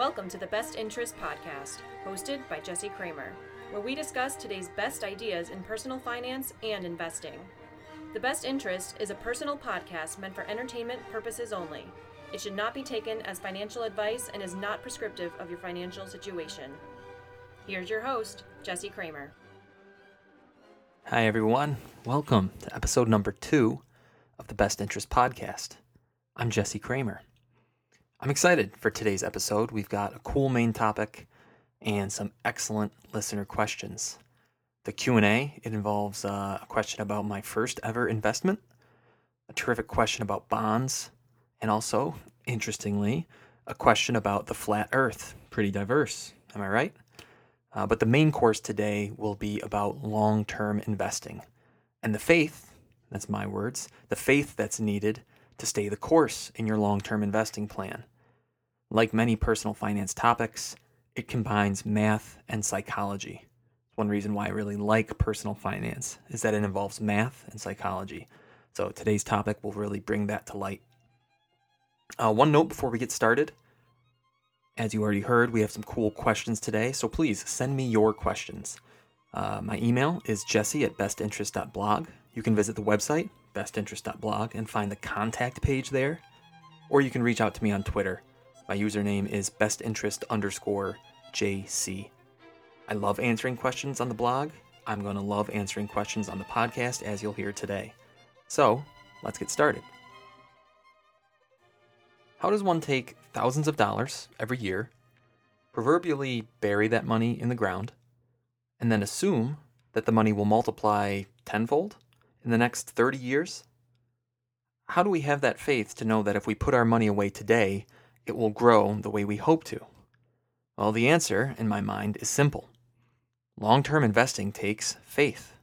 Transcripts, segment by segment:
Welcome to the Best Interest Podcast, hosted by Jesse Cramer, where we discuss today's best ideas in personal finance and investing. The Best Interest is a personal podcast meant for entertainment purposes only. It should not be taken as financial advice and is not prescriptive of your financial situation. Here's your host, Jesse Cramer. Hi, everyone. Welcome to episode number two of the Best Interest Podcast. I'm Jesse Cramer. I'm excited for today's episode. We've got a cool main topic and some excellent listener questions. The Q&A, it involves uh, a question about my first ever investment, a terrific question about bonds, and also, interestingly, a question about the flat earth. Pretty diverse, am I right? Uh, but the main course today will be about long term investing and the faith that's my words the faith that's needed to stay the course in your long term investing plan. Like many personal finance topics, it combines math and psychology. One reason why I really like personal finance is that it involves math and psychology. So today's topic will really bring that to light. Uh, one note before we get started. As you already heard, we have some cool questions today, so please send me your questions. Uh, my email is jesse at bestinterest.blog. You can visit the website, bestinterest.blog, and find the contact page there. Or you can reach out to me on Twitter my username is bestinterest underscore JC. I love answering questions on the blog. I'm going to love answering questions on the podcast, as you'll hear today. So, let's get started. How does one take thousands of dollars every year, proverbially bury that money in the ground, and then assume that the money will multiply tenfold in the next 30 years? How do we have that faith to know that if we put our money away today, it will grow the way we hope to? Well, the answer, in my mind, is simple long term investing takes faith.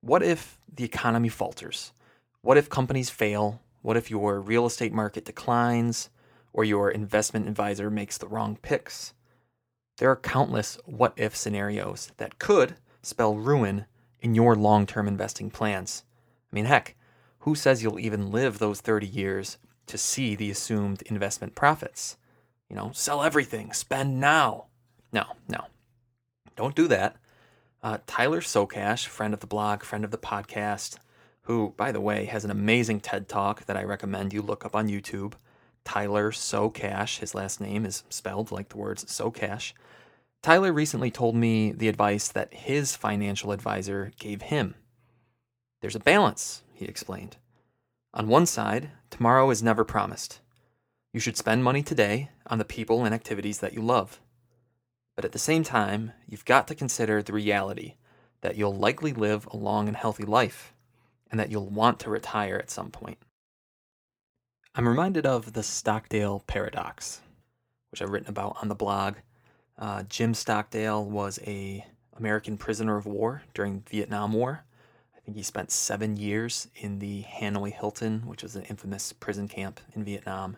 What if the economy falters? What if companies fail? What if your real estate market declines or your investment advisor makes the wrong picks? There are countless what if scenarios that could spell ruin in your long term investing plans. I mean, heck, who says you'll even live those 30 years to see the assumed investment profits. You know, sell everything, spend now. No, no, don't do that. Uh, Tyler Socash, friend of the blog, friend of the podcast, who, by the way, has an amazing TED talk that I recommend you look up on YouTube. Tyler Socash, his last name is spelled like the words Socash. Tyler recently told me the advice that his financial advisor gave him. There's a balance, he explained. On one side, tomorrow is never promised. You should spend money today on the people and activities that you love. But at the same time, you've got to consider the reality that you'll likely live a long and healthy life, and that you'll want to retire at some point. I'm reminded of the Stockdale paradox, which I've written about on the blog. Uh, Jim Stockdale was a American prisoner of war during the Vietnam War, think he spent seven years in the Hanoi Hilton, which was an infamous prison camp in Vietnam.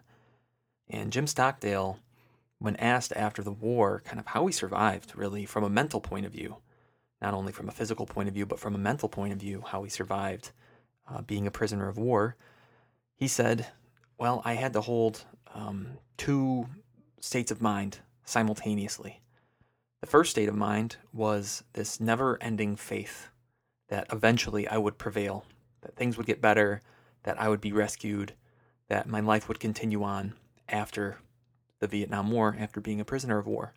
And Jim Stockdale, when asked after the war kind of how he survived, really, from a mental point of view, not only from a physical point of view, but from a mental point of view, how he survived uh, being a prisoner of war, he said, Well, I had to hold um, two states of mind simultaneously. The first state of mind was this never ending faith that eventually I would prevail, that things would get better, that I would be rescued, that my life would continue on after the Vietnam War, after being a prisoner of war.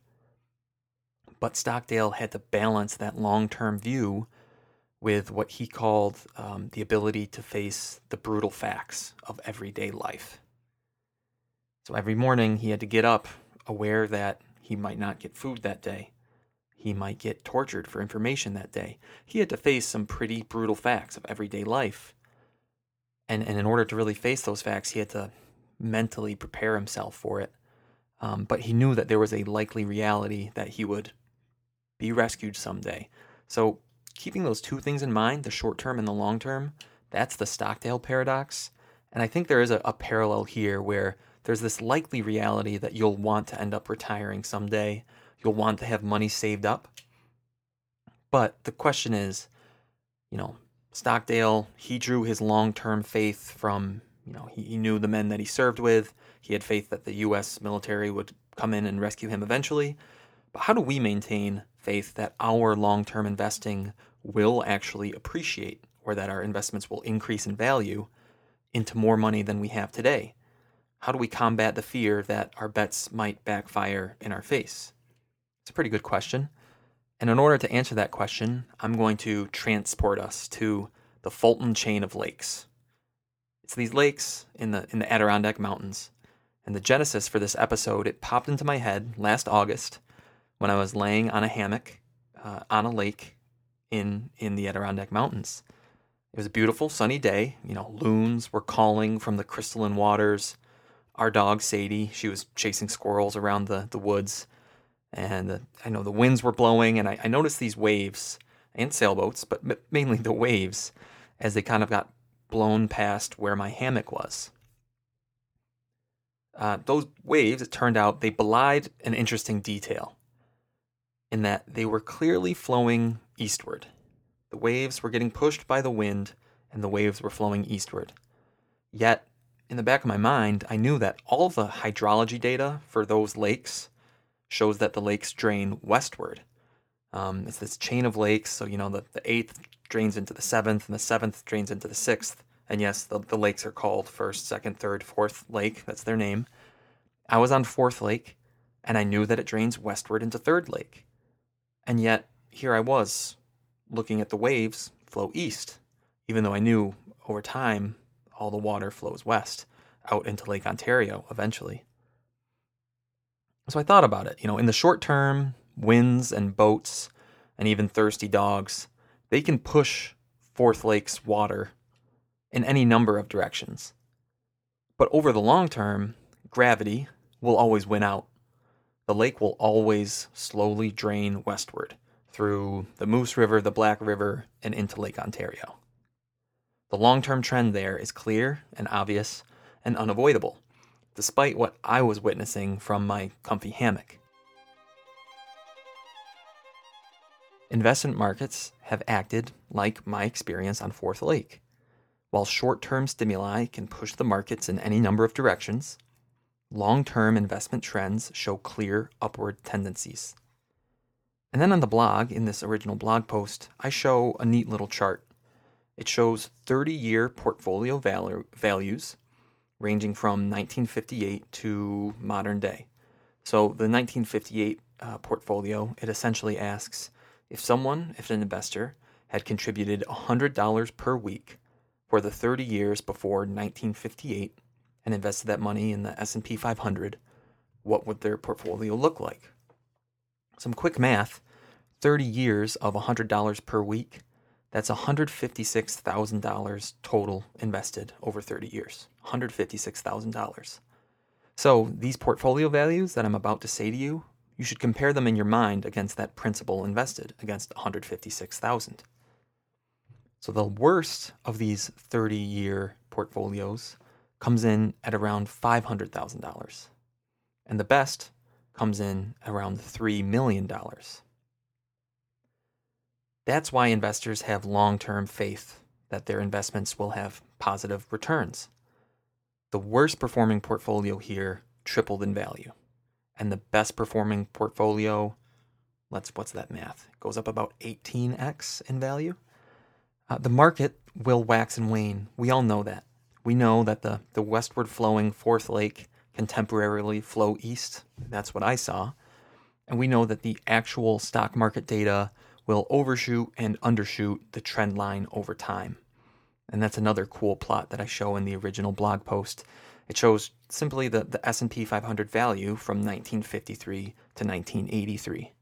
But Stockdale had to balance that long term view with what he called um, the ability to face the brutal facts of everyday life. So every morning he had to get up aware that he might not get food that day, he might get tortured for information that day. He had to face some pretty brutal facts of everyday life. And, and in order to really face those facts, he had to mentally prepare himself for it. Um, but he knew that there was a likely reality that he would be rescued someday. So, keeping those two things in mind, the short term and the long term, that's the Stockdale paradox. And I think there is a, a parallel here where there's this likely reality that you'll want to end up retiring someday You'll want to have money saved up. But the question is, you know, Stockdale, he drew his long term faith from You know, he, he knew the men that he served with. He had faith that the U.S. military would come in and rescue him eventually. But how do we maintain faith that our long term investing will actually appreciate or that our investments will increase in value into more money than we have today? How do we combat the fear that our bets might backfire in our face? It's a pretty good question. And in order to answer that question, I'm going to transport us to the Fulton chain of lakes. It's these lakes in the in the Adirondack Mountains. And the genesis for this episode, it popped into my head last August when I was laying on a hammock uh, on a lake in in the Adirondack Mountains. It was a beautiful sunny day. You know, loons were calling from the crystalline waters. Our dog Sadie, she was chasing squirrels around the the woods, and I know the winds were blowing, and I, I noticed these waves and sailboats, but m- mainly the waves, as they kind of got blown past where my hammock was. Uh, those waves, it turned out, they belied an interesting detail in that they were clearly flowing eastward. The waves were getting pushed by the wind, and the waves were flowing eastward. Yet, in the back of my mind, I knew that all the hydrology data for those lakes shows that the lakes drain westward. Um, it's this chain of lakes, so you know the, the eighth drains into the seventh, and the seventh drains into the sixth. And yes, the, the lakes are called first, second, third, fourth lake. That's their name. I was on fourth lake, and I knew that it drains westward into third lake. And yet, here I was, looking at the waves flow east, even though I knew over time all the water flows west out into Lake Ontario eventually. So I thought about it. You know, in the short term, winds and boats and even thirsty dogs, they can push Fourth Lake's water in any number of directions. But over the long term, gravity will always win out. The lake will always slowly drain westward through the Moose River, the Black River, and into Lake Ontario. The long term trend there is clear and obvious and unavoidable, despite what I was witnessing from my comfy hammock. Investment markets have acted like my experience on Fourth Lake. While short term stimuli can push the markets in any number of directions, long term investment trends show clear upward tendencies. And then on the blog, in this original blog post, I show a neat little chart. It shows 30 year portfolio value, values ranging from 1958 to modern day. So the 1958 uh, portfolio, it essentially asks if someone, if an investor, had contributed $100 per week for the 30 years before 1958 and invested that money in the S&P 500, what would their portfolio look like? Some quick math, 30 years of $100 per week, that's $156,000 total invested over 30 years. $156,000. So, these portfolio values that I'm about to say to you, you should compare them in your mind against that principal invested against 156,000. So the worst of these 30 year portfolios comes in at around $500,000. And the best comes in around $3 million. That's why investors have long term faith that their investments will have positive returns. The worst performing portfolio here tripled in value. And the best performing portfolio, let's what's that math? Goes up about 18x in value. Uh, the market will wax and wane. We all know that. We know that the, the westward flowing fourth lake can temporarily flow east. That's what I saw. And we know that the actual stock market data will overshoot and undershoot the trend line over time. And that's another cool plot that I show in the original blog post. It shows simply the, the S&P 500 value from 1953 to 1983.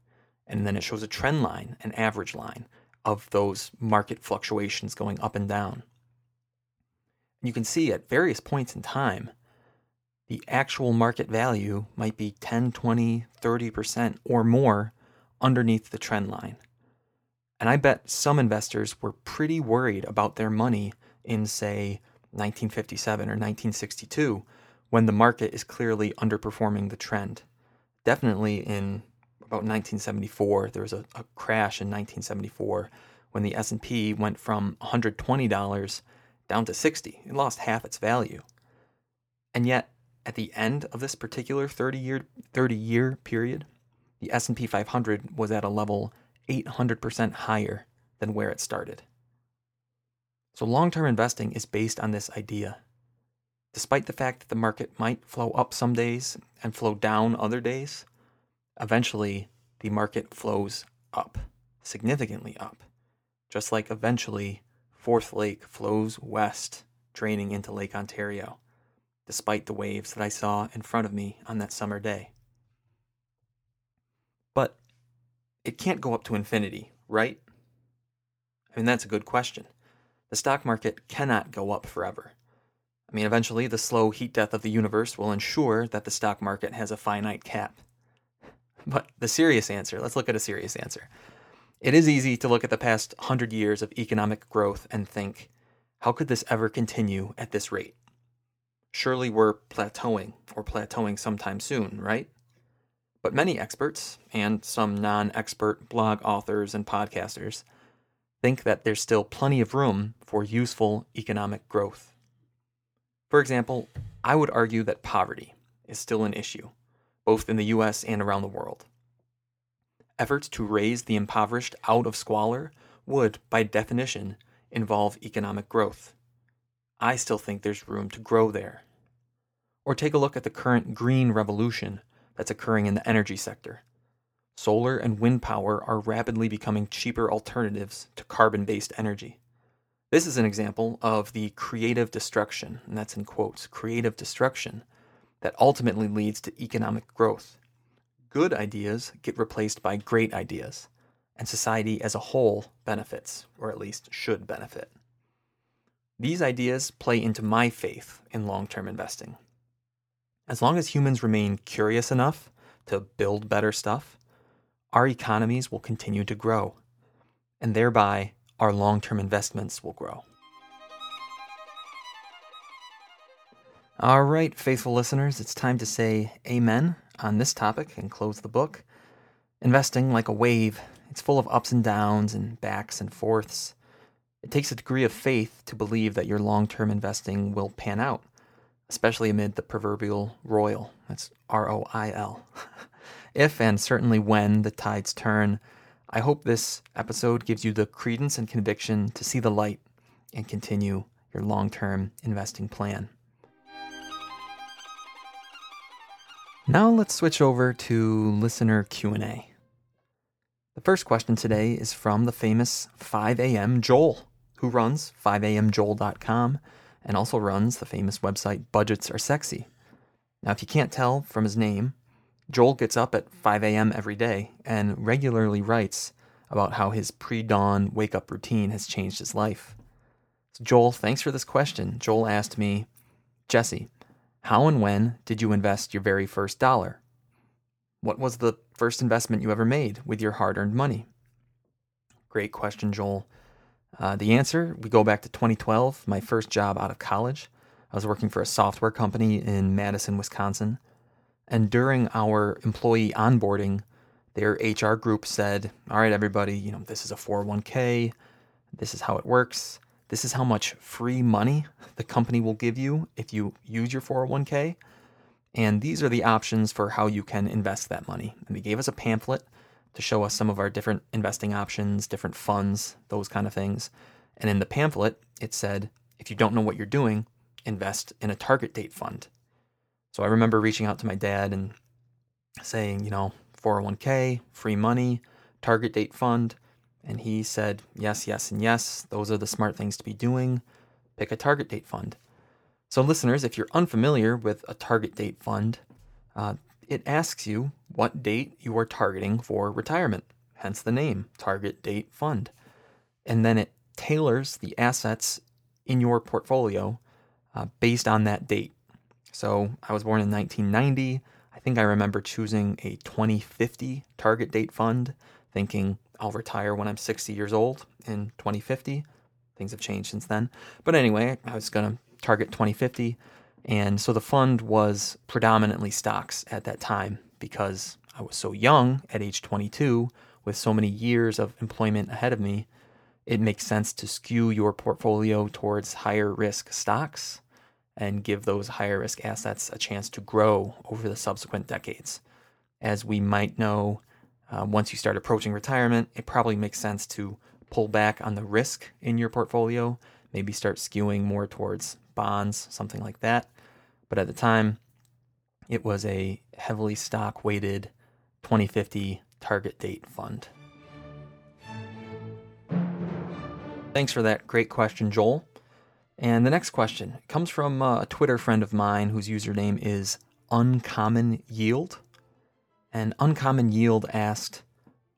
And then it shows a trend line, an average line of those market fluctuations going up and down. You can see at various points in time, the actual market value might be 10, 20, 30% or more underneath the trend line. And I bet some investors were pretty worried about their money in, say, 1957 or 1962 when the market is clearly underperforming the trend. Definitely in about 1974. There was a, a crash in 1974 when the S&P went from $120 down to 60. It lost half its value. And yet, at the end of this particular 30 year 30 year period, the S&P 500 was at a level 800% higher than where it started. So long-term investing is based on this idea. Despite the fact that the market might flow up some days and flow down other days, eventually the market flows up, significantly up. Just like eventually Fourth Lake flows west, draining into Lake Ontario despite the waves that I saw in front of me on that summer day. But it can't go up to infinity, right? I mean, that's a good question. The stock market cannot go up forever. I mean, eventually, the slow heat death of the universe will ensure that the stock market has a finite cap. But the serious answer let's look at a serious answer. It is easy to look at the past hundred years of economic growth and think, how could this ever continue at this rate? surely we're plateauing or plateauing sometime soon, right? But many experts and some non expert blog authors and podcasters think that there's still plenty of room for useful economic growth. For example, I would argue that poverty is still an issue, both in the US and around the world. Efforts to raise the impoverished out of squalor would, by definition, involve economic growth. I still think there's room to grow there. Or take a look at the current green revolution that's occurring in the energy sector. Solar and wind power are rapidly becoming cheaper alternatives to carbon based energy. This is an example of the creative destruction, and that's in quotes, creative destruction, that ultimately leads to economic growth. Good ideas get replaced by great ideas, and society as a whole benefits, or at least should benefit. These ideas play into my faith in long term investing. As long as humans remain curious enough to build better stuff, our economies will continue to grow, and thereby our long term investments will grow. All right, faithful listeners, it's time to say amen on this topic and close the book. Investing like a wave, it's full of ups and downs and backs and forths. It takes a degree of faith to believe that your long term investing will pan out, especially amid the proverbial royal. That's R O I L. if and certainly when the tides turn, I hope this episode gives you the credence and conviction to see the light and continue your long term investing plan. Now let's switch over to listener Q&A. The first question today is from the famous 5 a.m. Joel who runs 5amjoel.com and also runs the famous website Budgets Are Sexy. Now, if you can't tell from his name, Joel gets up at 5 a.m. every day and regularly writes about how his pre dawn wake up routine has changed his life. So, Joel, thanks for this question. Joel asked me, Jesse, how and when did you invest your very first dollar? What was the first investment you ever made with your hard earned money? Great question, Joel. Uh, the answer we go back to 2012, my first job out of college. I was working for a software company in Madison, Wisconsin. And during our employee onboarding, their HR group said, All right, everybody, you know, this is a 401k. This is how it works. This is how much free money the company will give you if you use your 401k. And these are the options for how you can invest that money. And they gave us a pamphlet to show us some of our different investing options, different funds, those kind of things. And in the pamphlet, it said, if you don't know what you're doing, invest in a target date fund. So I remember reaching out to my dad and saying, you know, 401k, free money, target date fund. And he said, yes, yes, and yes, those are the smart things to be doing. Pick a target date fund. So, listeners, if you're unfamiliar with a target date fund, uh, it asks you what date you are targeting for retirement, hence the name, Target Date Fund. And then it tailors the assets in your portfolio uh, based on that date. So I was born in 1990. I think I remember choosing a 2050 target date fund, thinking I'll retire when I'm 60 years old in 2050. Things have changed since then. But anyway, I was going to target 2050. And so the fund was predominantly stocks at that time because I was so young at age 22 with so many years of employment ahead of me. It makes sense to skew your portfolio towards higher risk stocks and give those higher risk assets a chance to grow over the subsequent decades. As we might know, uh, once you start approaching retirement, it probably makes sense to pull back on the risk in your portfolio, maybe start skewing more towards bonds, something like that. But at the time, it was a heavily stock weighted 2050 target date fund. Thanks for that great question, Joel. And the next question comes from uh, a Twitter friend of mine whose username is Uncommon Yield. And Uncommon Yield asked,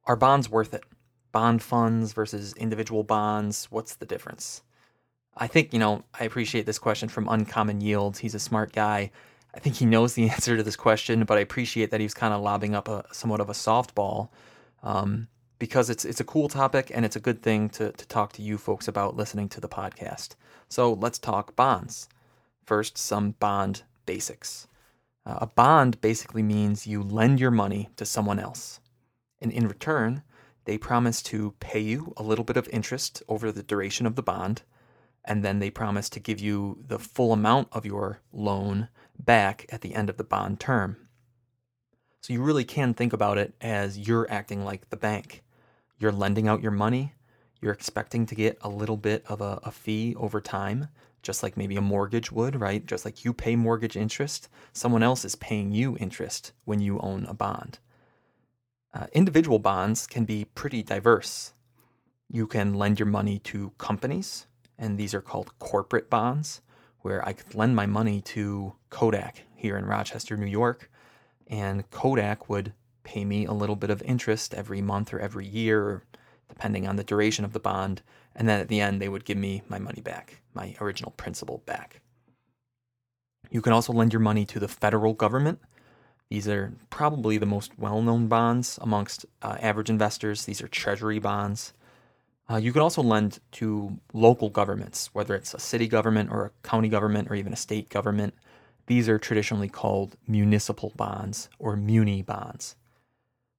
Are bonds worth it? Bond funds versus individual bonds, what's the difference? I think, you know, I appreciate this question from Uncommon Yields. He's a smart guy. I think he knows the answer to this question, but I appreciate that he's kind of lobbing up a somewhat of a softball um, because it's it's a cool topic and it's a good thing to, to talk to you folks about listening to the podcast. So let's talk bonds. First, some bond basics. Uh, a bond basically means you lend your money to someone else. And in return, they promise to pay you a little bit of interest over the duration of the bond, and then they promise to give you the full amount of your loan back at the end of the bond term. So you really can think about it as you're acting like the bank. You're lending out your money, you're expecting to get a little bit of a, a fee over time, just like maybe a mortgage would, right? Just like you pay mortgage interest, someone else is paying you interest when you own a bond. Uh, individual bonds can be pretty diverse. You can lend your money to companies, and these are called corporate bonds, where I could lend my money to Kodak here in Rochester, New York, and Kodak would pay me a little bit of interest every month or every year, depending on the duration of the bond. And then at the end, they would give me my money back, my original principal back. You can also lend your money to the federal government. These are probably the most well known bonds amongst uh, average investors. These are treasury bonds. Uh, you can also lend to local governments, whether it's a city government or a county government or even a state government. These are traditionally called municipal bonds or muni bonds.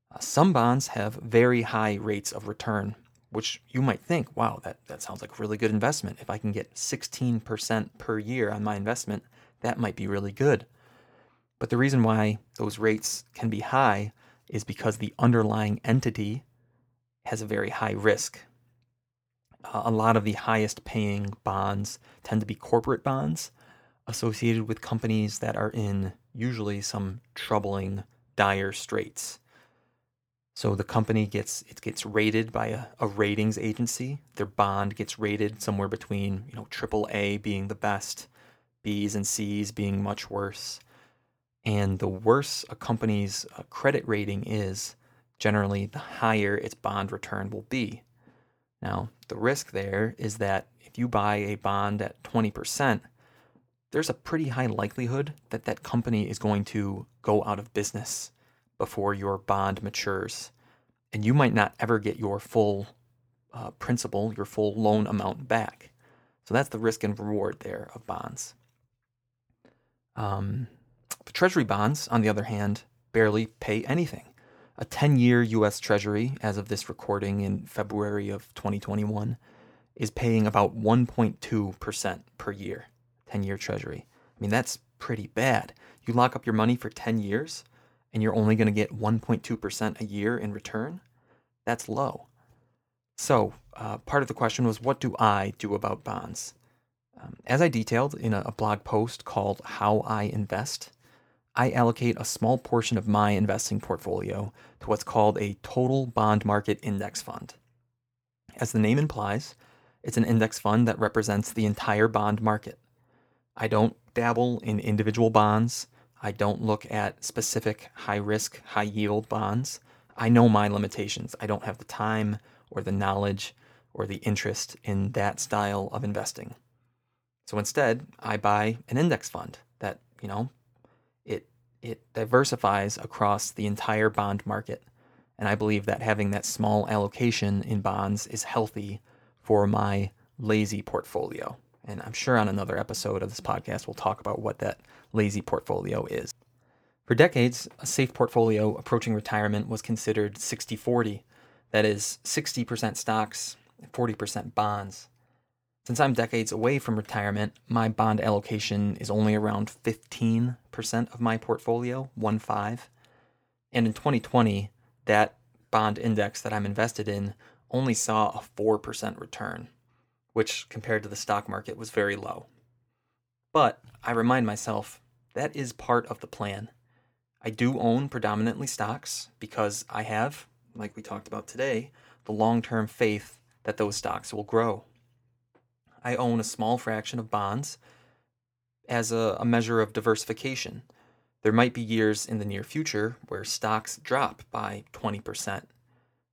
Uh, some bonds have very high rates of return, which you might think, wow, that, that sounds like a really good investment. If I can get 16% per year on my investment, that might be really good. But the reason why those rates can be high is because the underlying entity has a very high risk. Uh, a lot of the highest paying bonds tend to be corporate bonds associated with companies that are in usually some troubling, dire straits. So the company gets it gets rated by a, a ratings agency. Their bond gets rated somewhere between you know triple A being the best, B's and C's being much worse. And the worse a company's uh, credit rating is, generally the higher its bond return will be. Now, the risk there is that if you buy a bond at 20%, there's a pretty high likelihood that that company is going to go out of business before your bond matures. And you might not ever get your full uh, principal, your full loan amount back. So that's the risk and reward there of bonds. Um, treasury bonds, on the other hand, barely pay anything. A 10 year US Treasury, as of this recording in February of 2021, is paying about 1.2% per year. 10 year Treasury. I mean, that's pretty bad. You lock up your money for 10 years, and you're only going to get 1.2% a year in return, that's low. So, uh, part of the question was what do I do about bonds? Um, as I detailed in a, a blog post called How I Invest, I allocate a small portion of my investing portfolio to what's called a total bond market index fund. As the name implies, it's an index fund that represents the entire bond market. I don't dabble in individual bonds. I don't look at specific high risk, high yield bonds. I know my limitations. I don't have the time or the knowledge or the interest in that style of investing. So instead, I buy an index fund that, you know, it it diversifies across the entire bond market. And I believe that having that small allocation in bonds is healthy for my lazy portfolio. And I'm sure on another episode of this podcast, we'll talk about what that lazy portfolio is. For decades, a safe portfolio approaching retirement was considered 60 40. That is, 60% stocks, 40% bonds. Since I'm decades away from retirement, my bond allocation is only around 15% of my portfolio, 1 5. And in 2020, that bond index that I'm invested in only saw a 4% return, which compared to the stock market was very low. But I remind myself that is part of the plan. I do own predominantly stocks because I have, like we talked about today, the long term faith that those stocks will grow. I own a small fraction of bonds as a, a, measure of diversification. There might be years in the near future where stocks drop by 20%,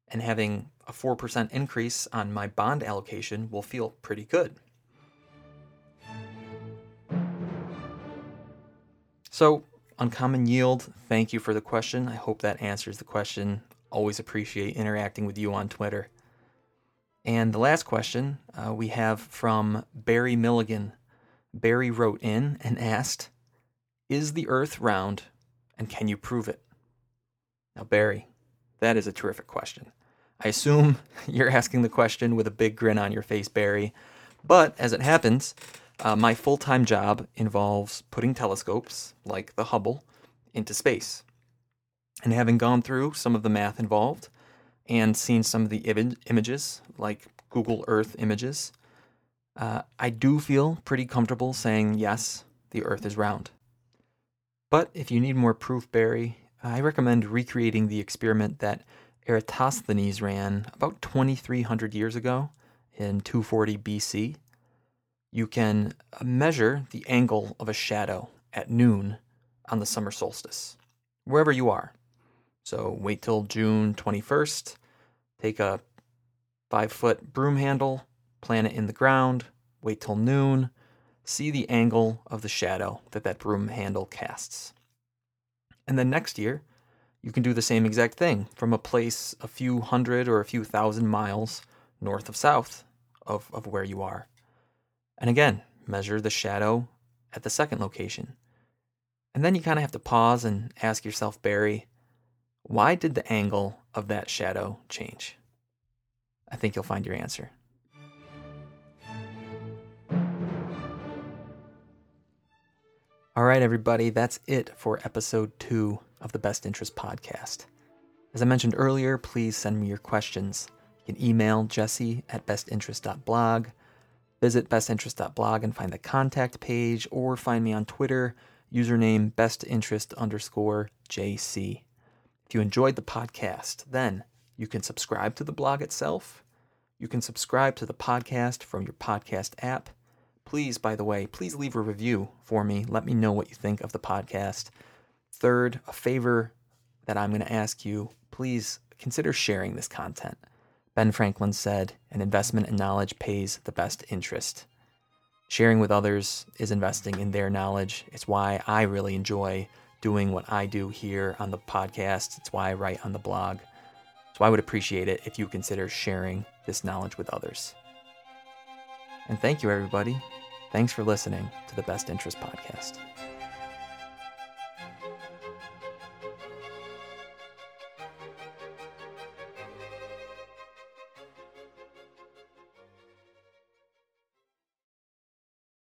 and having a 4% increase on my bond allocation will feel pretty good. So, Uncommon Yield, thank you for the question. I hope that answers the question. Always appreciate interacting with you on Twitter. And the last question uh, we have from Barry Milligan. Barry wrote in and asked, Is the earth round and can you prove it? Now, Barry, that is a terrific question. I assume you're asking the question with a big grin on your face, Barry. But as it happens, uh, my full time job involves putting telescopes, like the Hubble, into space. And having gone through some of the math involved, and seen some of the Im- images, like Google Earth images, uh, I do feel pretty comfortable saying yes, the Earth is round. But if you need more proof, Barry, I recommend recreating the experiment that Eratosthenes ran about 2,300 years ago in 240 BC. You can measure the angle of a shadow at noon on the summer solstice, wherever you are. So wait till June 21st, take a five foot broom handle, plant it in the ground, wait till noon, see the angle of the shadow that that broom handle casts. And then next year, you can do the same exact thing from a place a few hundred or a few thousand miles north of south of, of where you are. And again, measure the shadow at the second location. And then you kind of have to pause and ask yourself, Barry, why did the angle of that shadow change? I think you'll find your answer. All right, everybody, that's it for episode two of the Best Interest Podcast. As I mentioned earlier, please send me your questions. You can email jesse at bestinterest.blog, visit bestinterest.blog and find the contact page, or find me on Twitter, username bestinterest underscore jc. If you enjoyed the podcast, then you can subscribe to the blog itself. You can subscribe to the podcast from your podcast app. Please, by the way, please leave a review for me. Let me know what you think of the podcast. Third, a favor that I'm going to ask you please consider sharing this content. Ben Franklin said, an investment in knowledge pays the best interest. Sharing with others is investing in their knowledge. It's why I really enjoy doing what I do here on the podcast. It's why I write on the blog. So I would appreciate it if you consider sharing this knowledge with others. And thank you, everybody. Thanks for listening to the Best Interest Podcast.